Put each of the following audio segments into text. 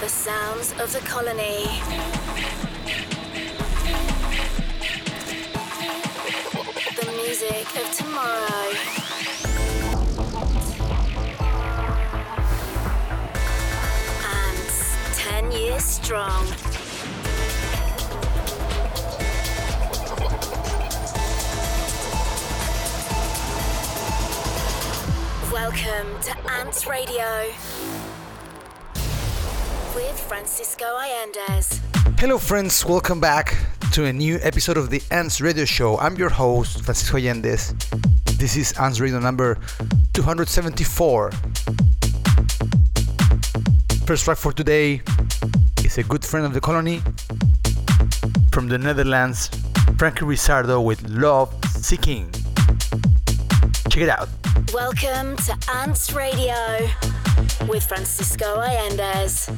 The sounds of the colony. The music of tomorrow. 10 years strong. Welcome to Ants Radio with Francisco Allendes. Hello, friends. Welcome back to a new episode of the Ants Radio Show. I'm your host, Francisco Allendes. This is Ants Radio number 274. First track for today is a good friend of the colony from the Netherlands, Franky Rizardo with Love Seeking. Check it out. Welcome to Ants Radio with Francisco Allendes.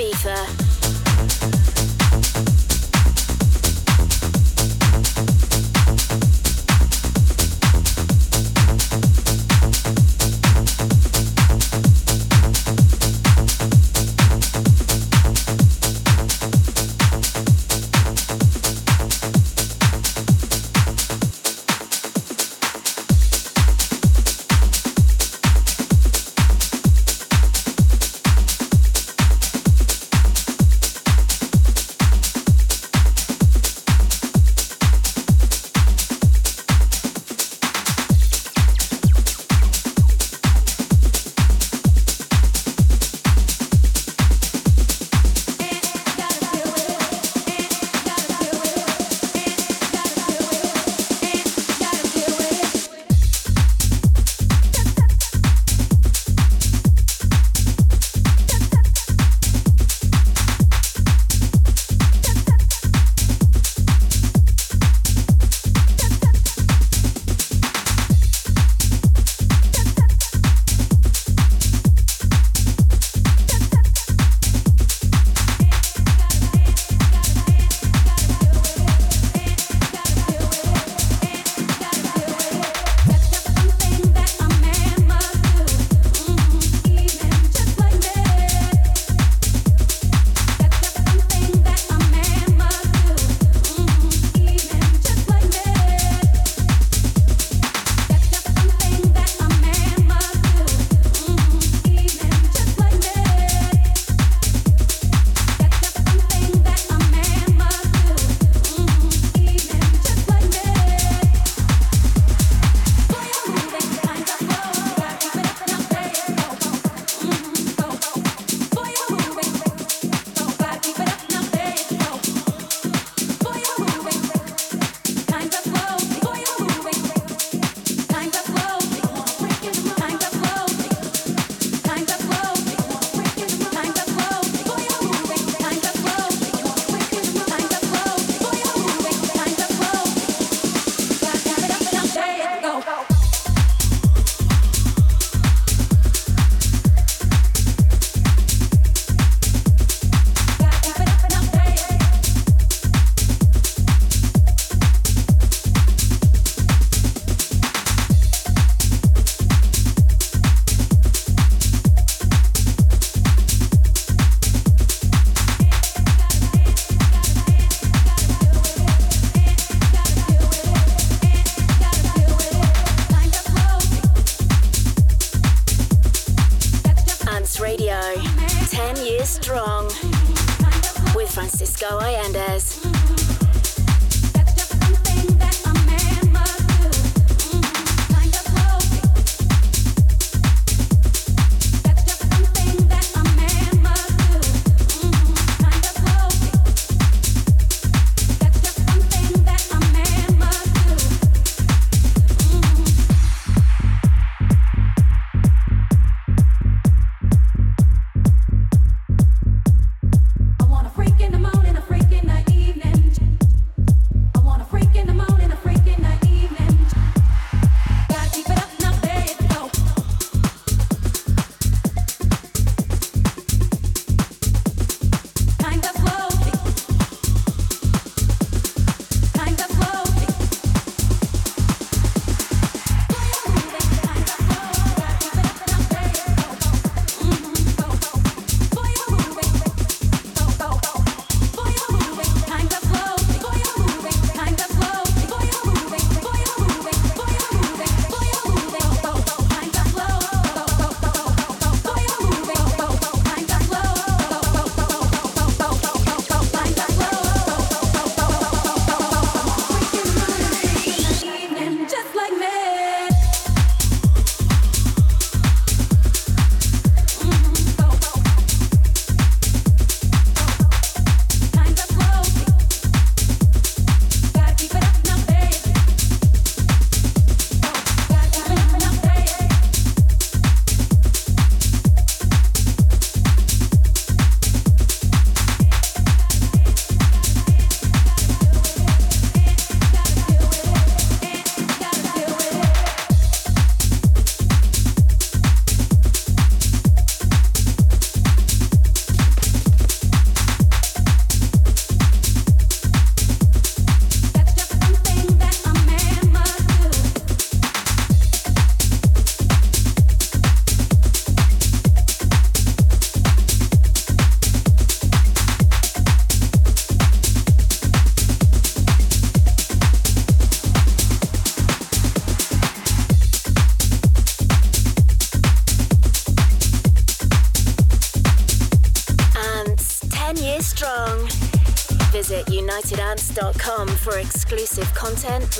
Ibiza.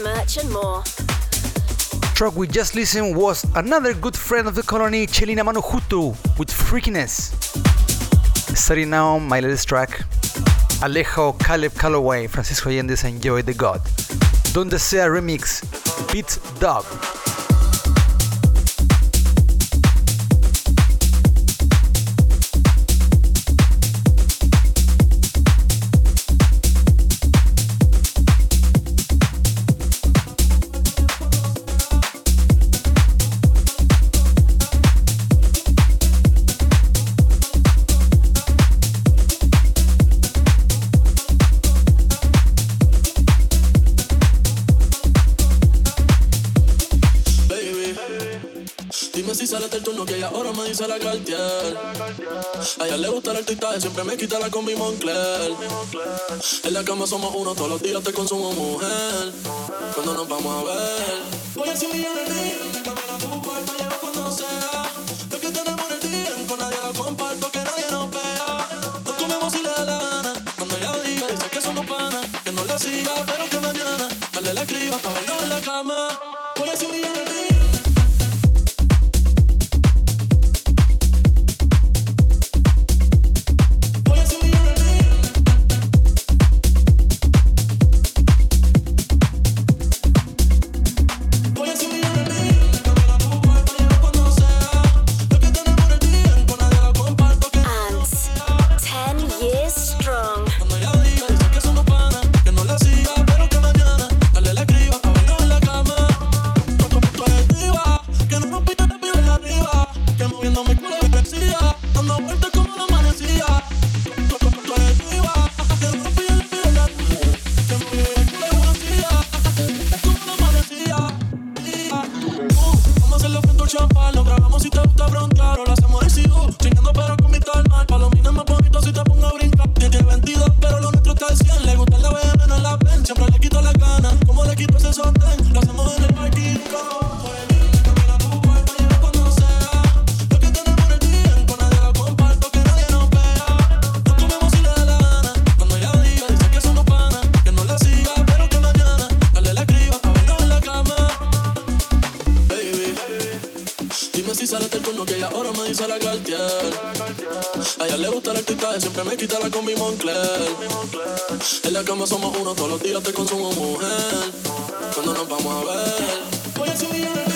Merch, and more. Track we just listened was another good friend of the colony, Chelina Manuhutu, with Freakiness. Starting now, my latest track, Alejo, Caleb Calloway, Francisco Allendes, and Joey the Gawd. Donde Sea Remix, Beat Dub. Le gusta el artista, siempre me quita la combi Moncler. En la cama somos uno, todos los días te consumo mujer. Cuando nos vamos a ver, voy a día, siempre me quita la combi Moncler. En la cama somos uno, todos los días te consumo mujer. Cuando nos vamos a ver,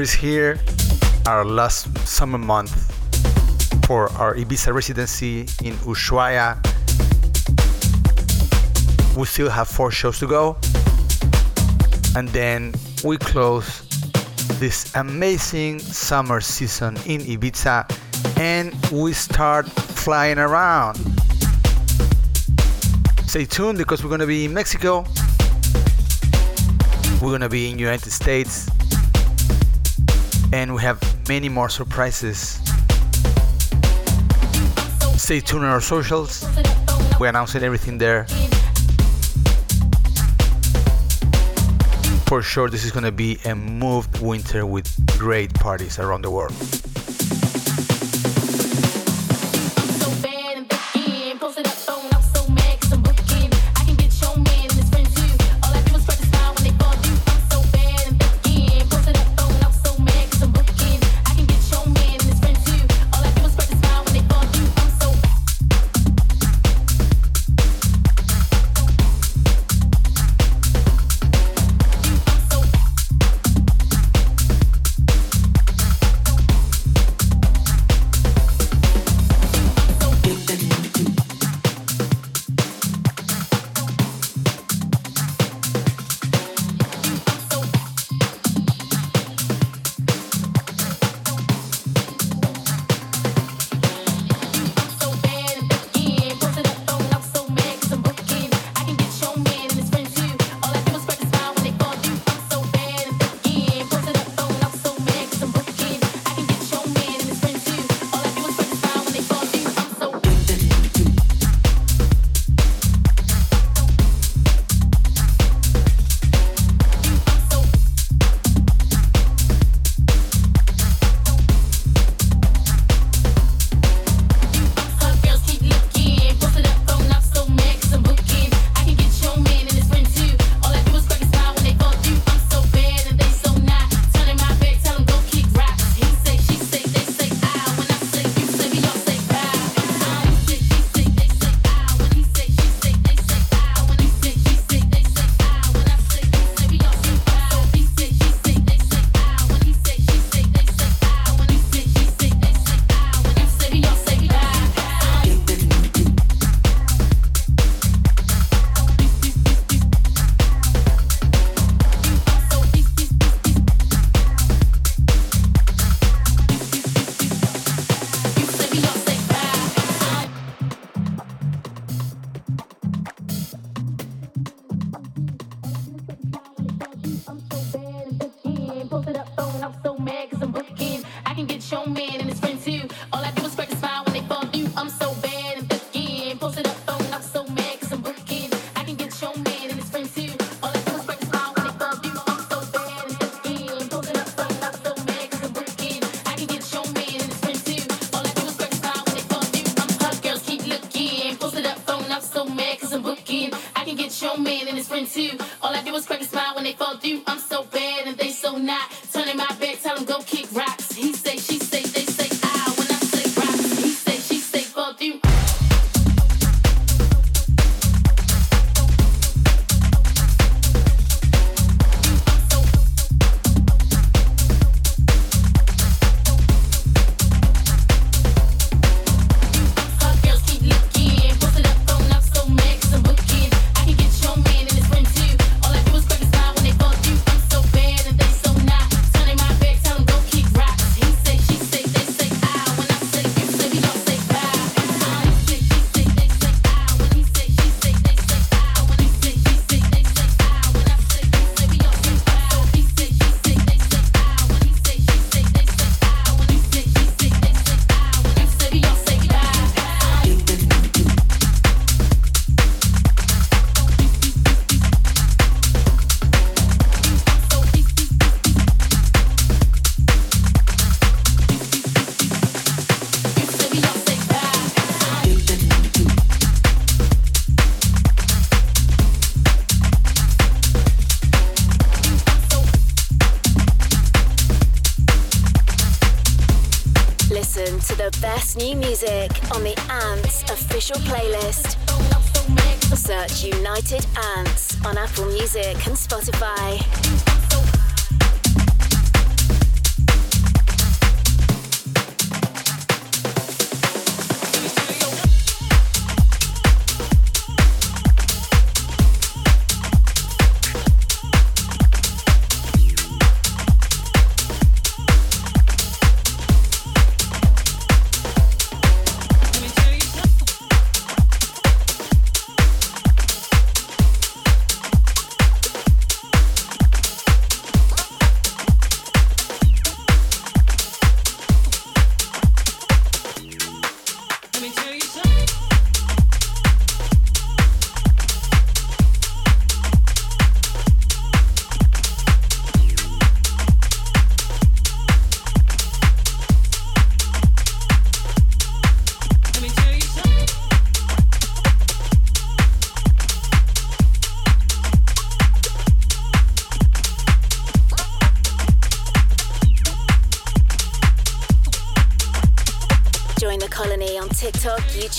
is here, our last summer month for our Ibiza residency in Ushuaia. We still have four shows to go, and then we close this amazing summer season in Ibiza and we start flying around. Stay tuned because we're gonna be in Mexico, we're gonna be in United States, and we have many more surprises. Stay tuned on our socials. We're announcing everything there. For sure, this is gonna be a moved winter with great parties around the world.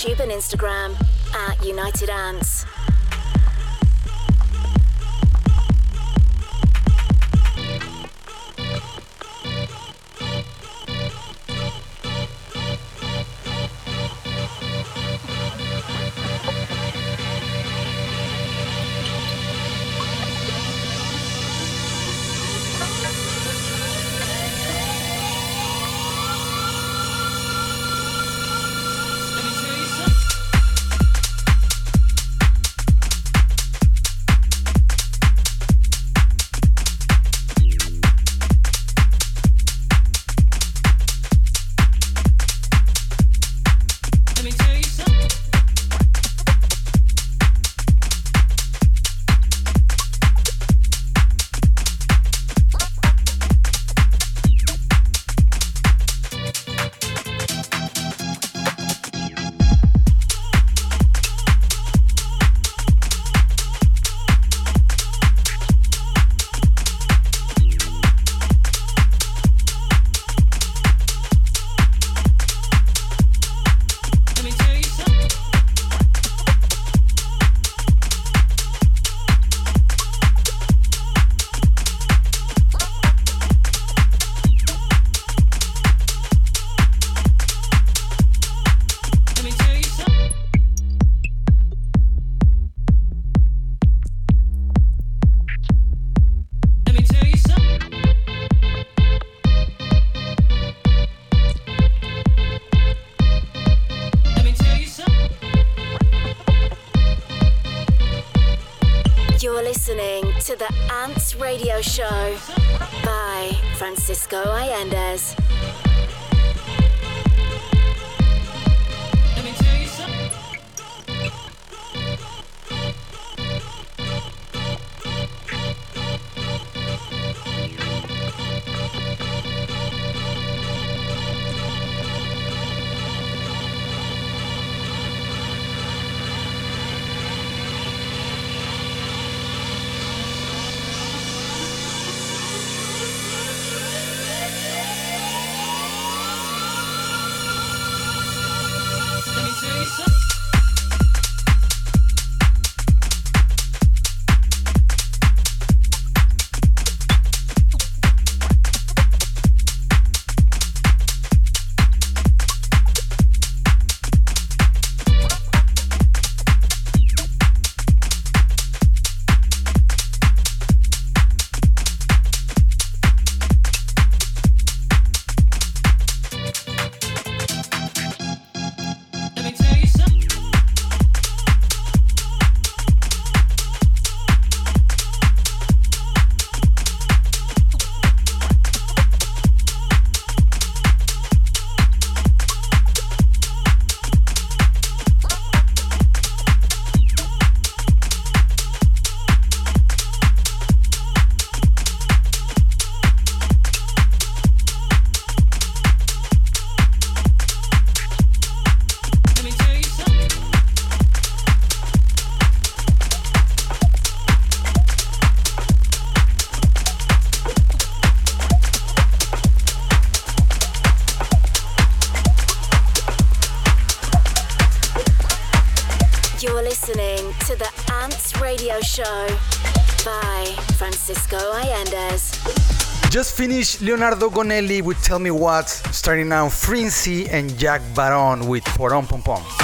YouTube, and Instagram at United Ants. Radio show by Francisco Allendes. Finish Leonardo Gonelli with Tell Me What, starting now Freenzy and Jack Baron with Porom Pom Pom.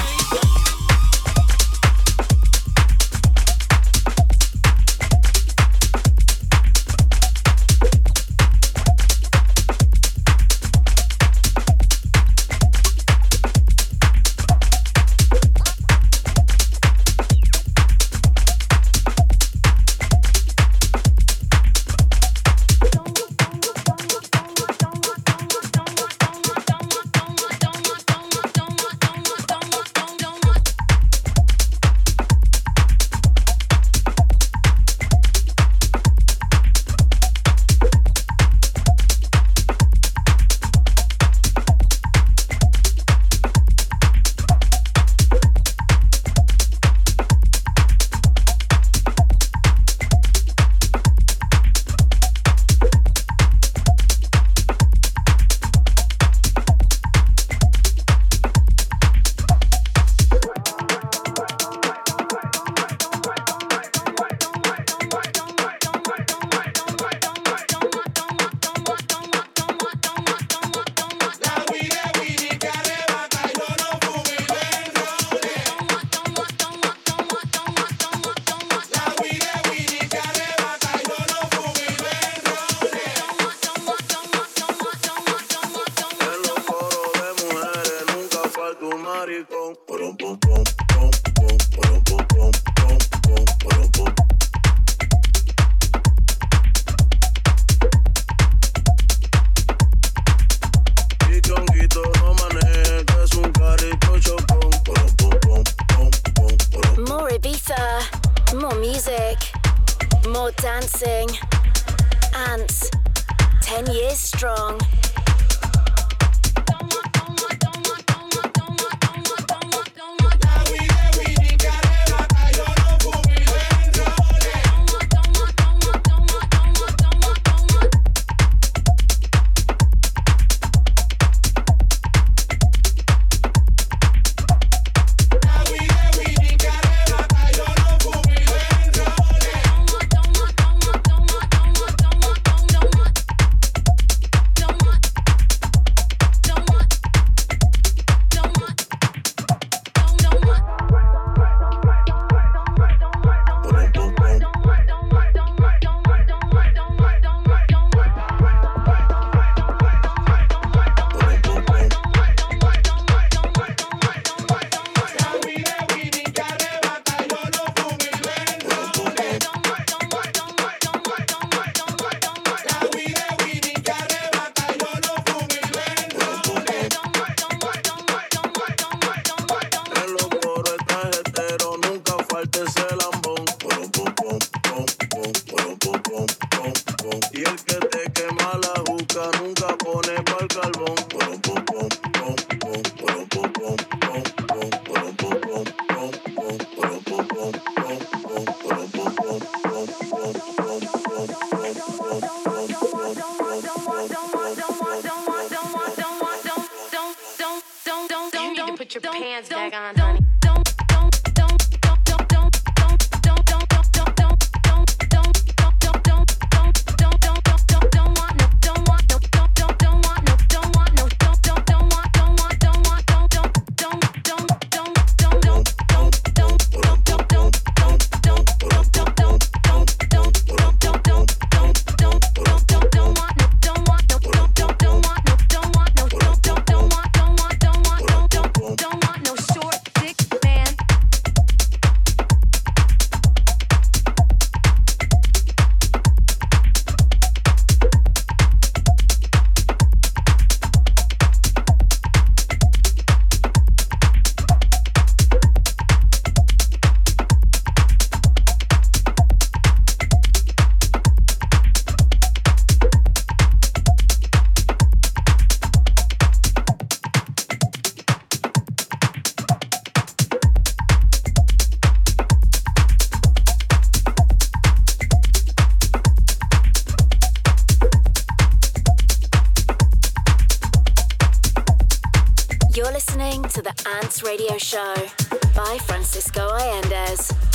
Radio Show by Francisco Allendes.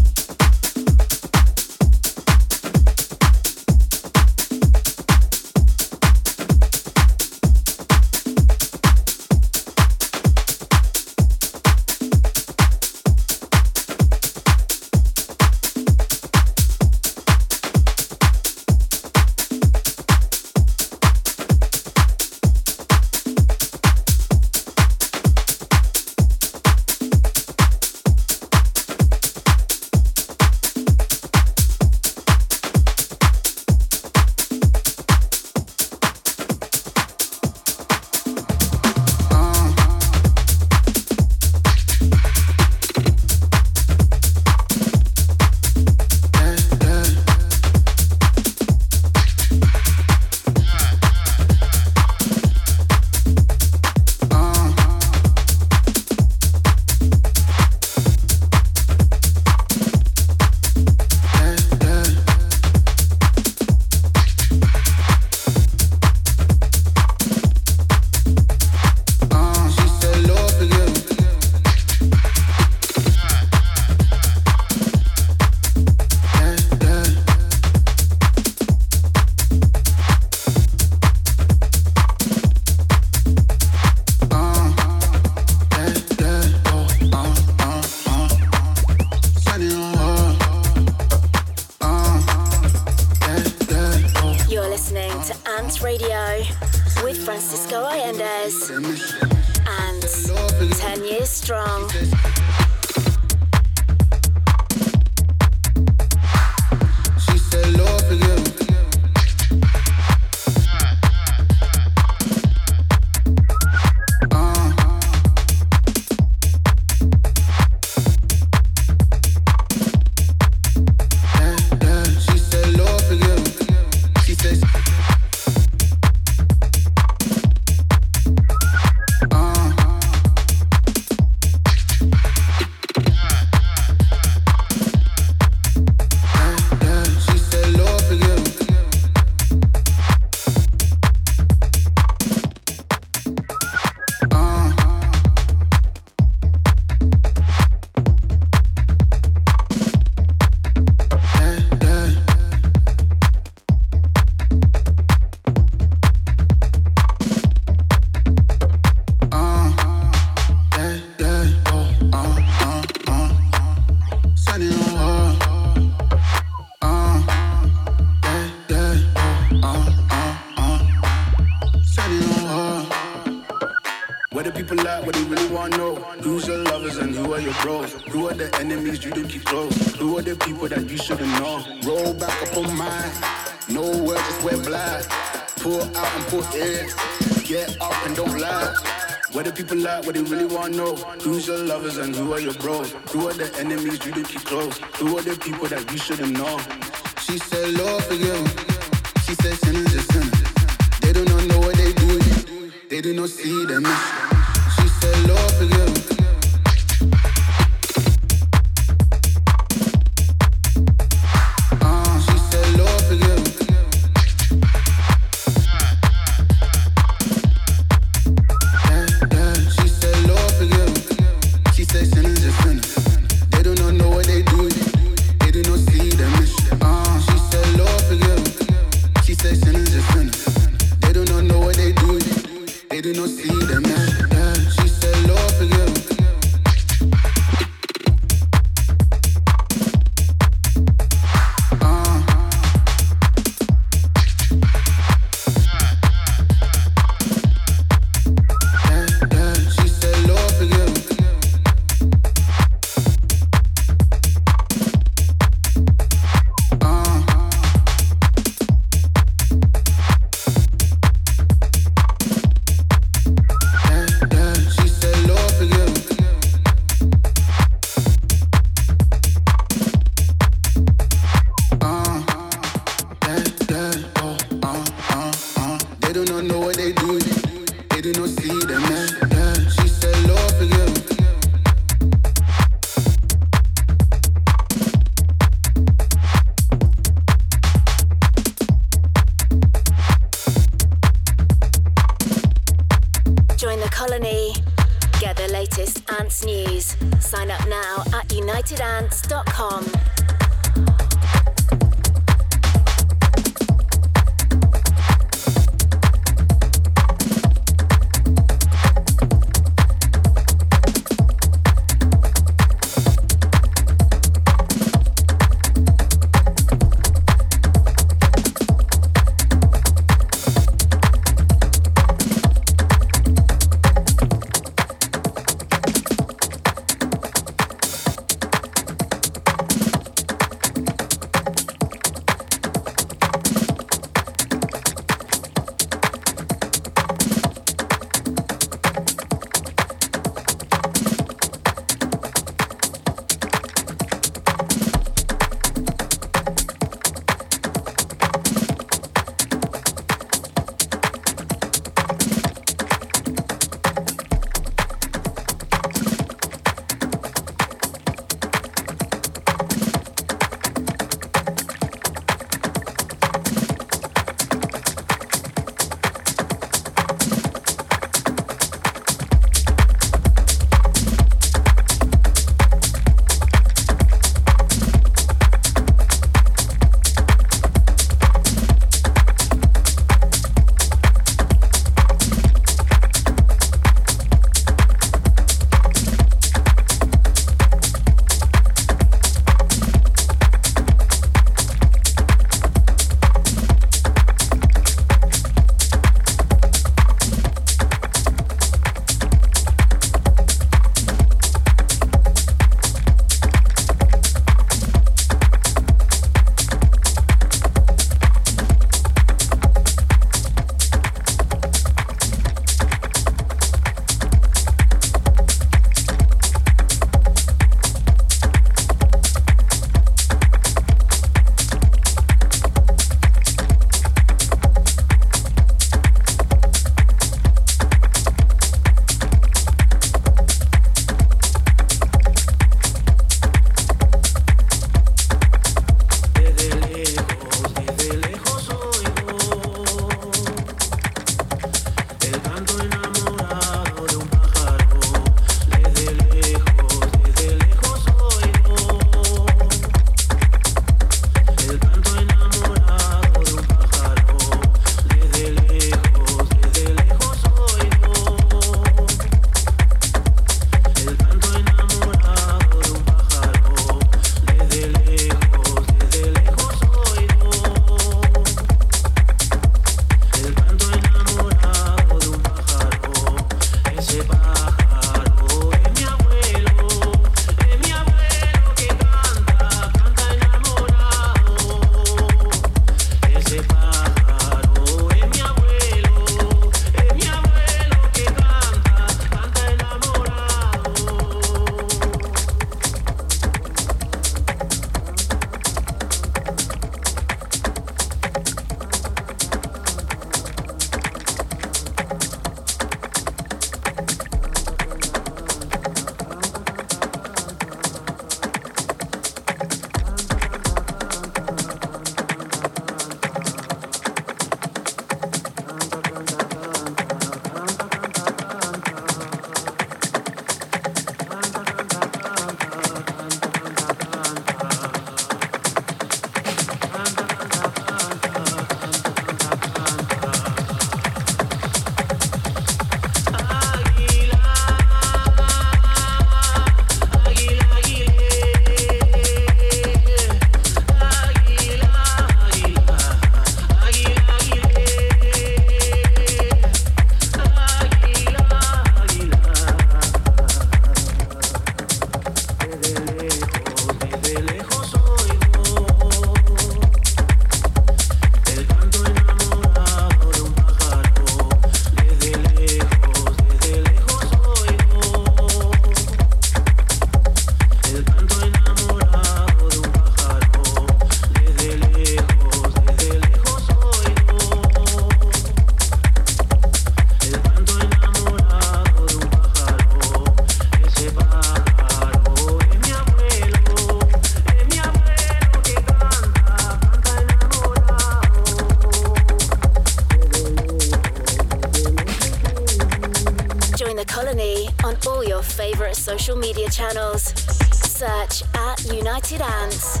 Social media channels. Search at United Ants.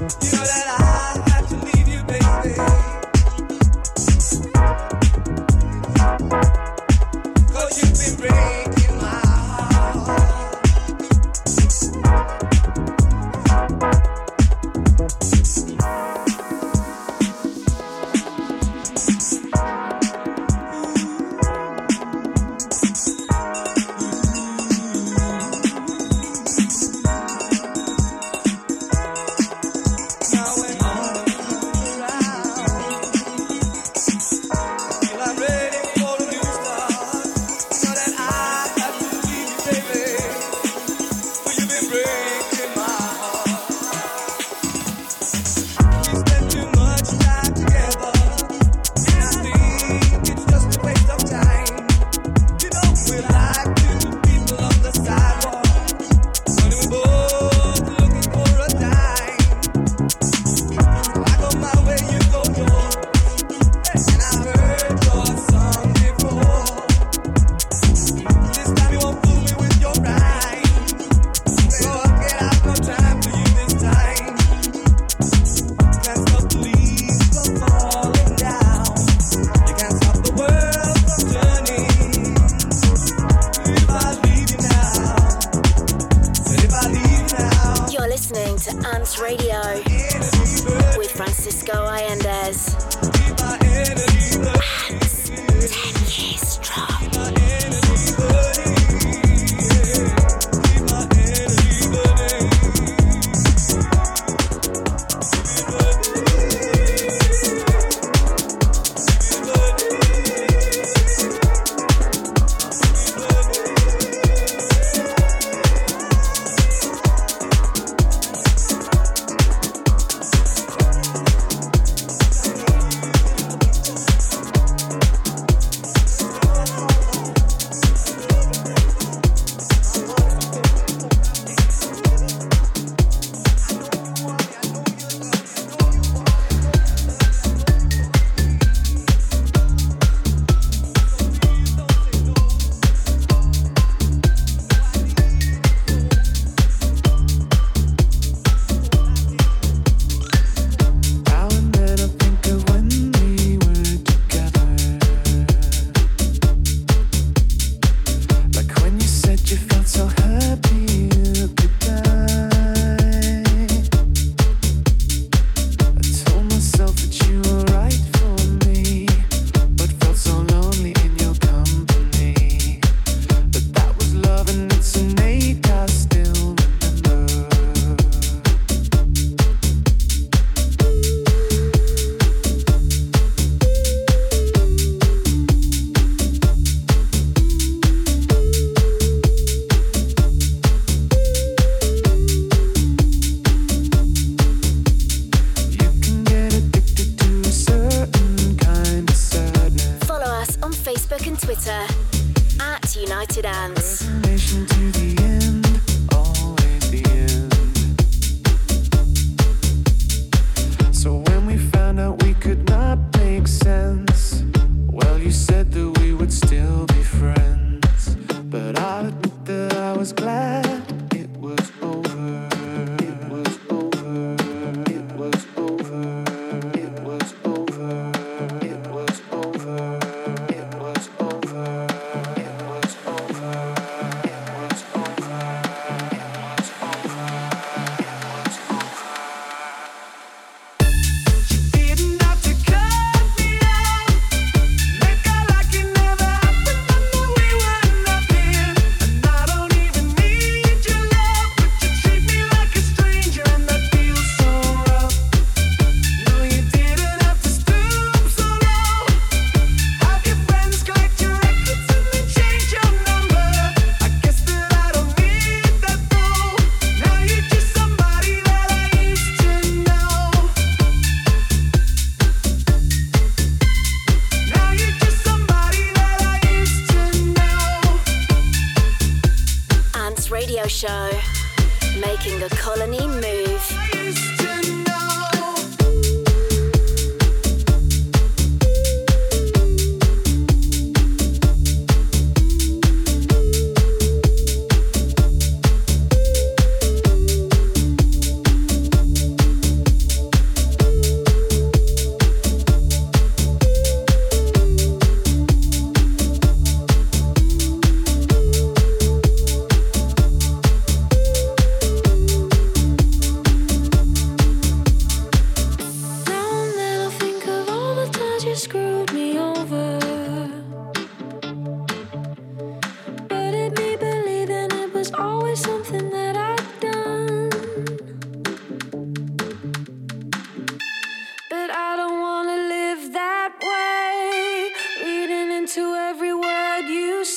Listening to Ants Radio.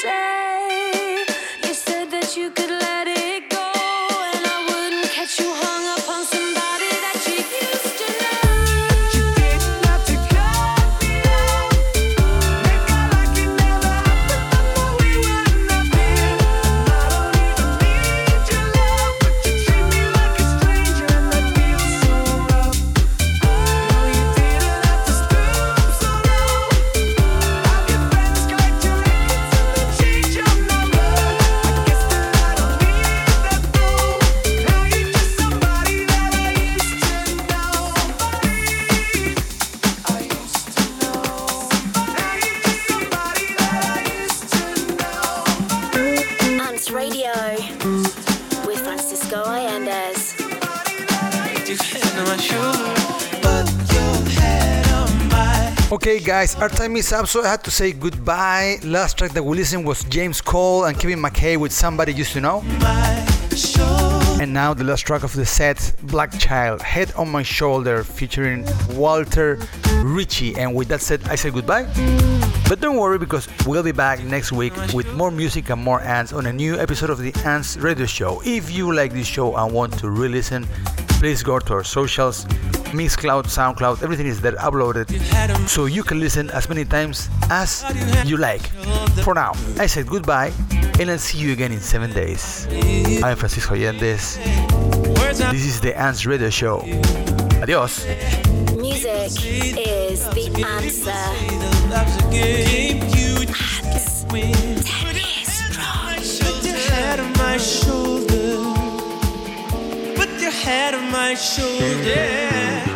With guys, our time is up, so I had to say goodbye. Last track that we listened was James Cole and Kevin McKay with Somebody Used to Know. And now the last track of the set, Blackchild, Head on My Shoulder, featuring Walter Ricci. And with that said, I say goodbye. But don't worry because we'll be back next week with more music and more ants on a new episode of the Ants Radio Show. If you like this show and want to re-listen, please go to our socials Mixcloud, SoundCloud, everything is there uploaded so you can listen as many times as you like. For now, I said goodbye and I'll see you again in seven days. I'm Francisco Allendes. This is the Ants Radio Show. Adios. Music is the answer. Head on my shoulder.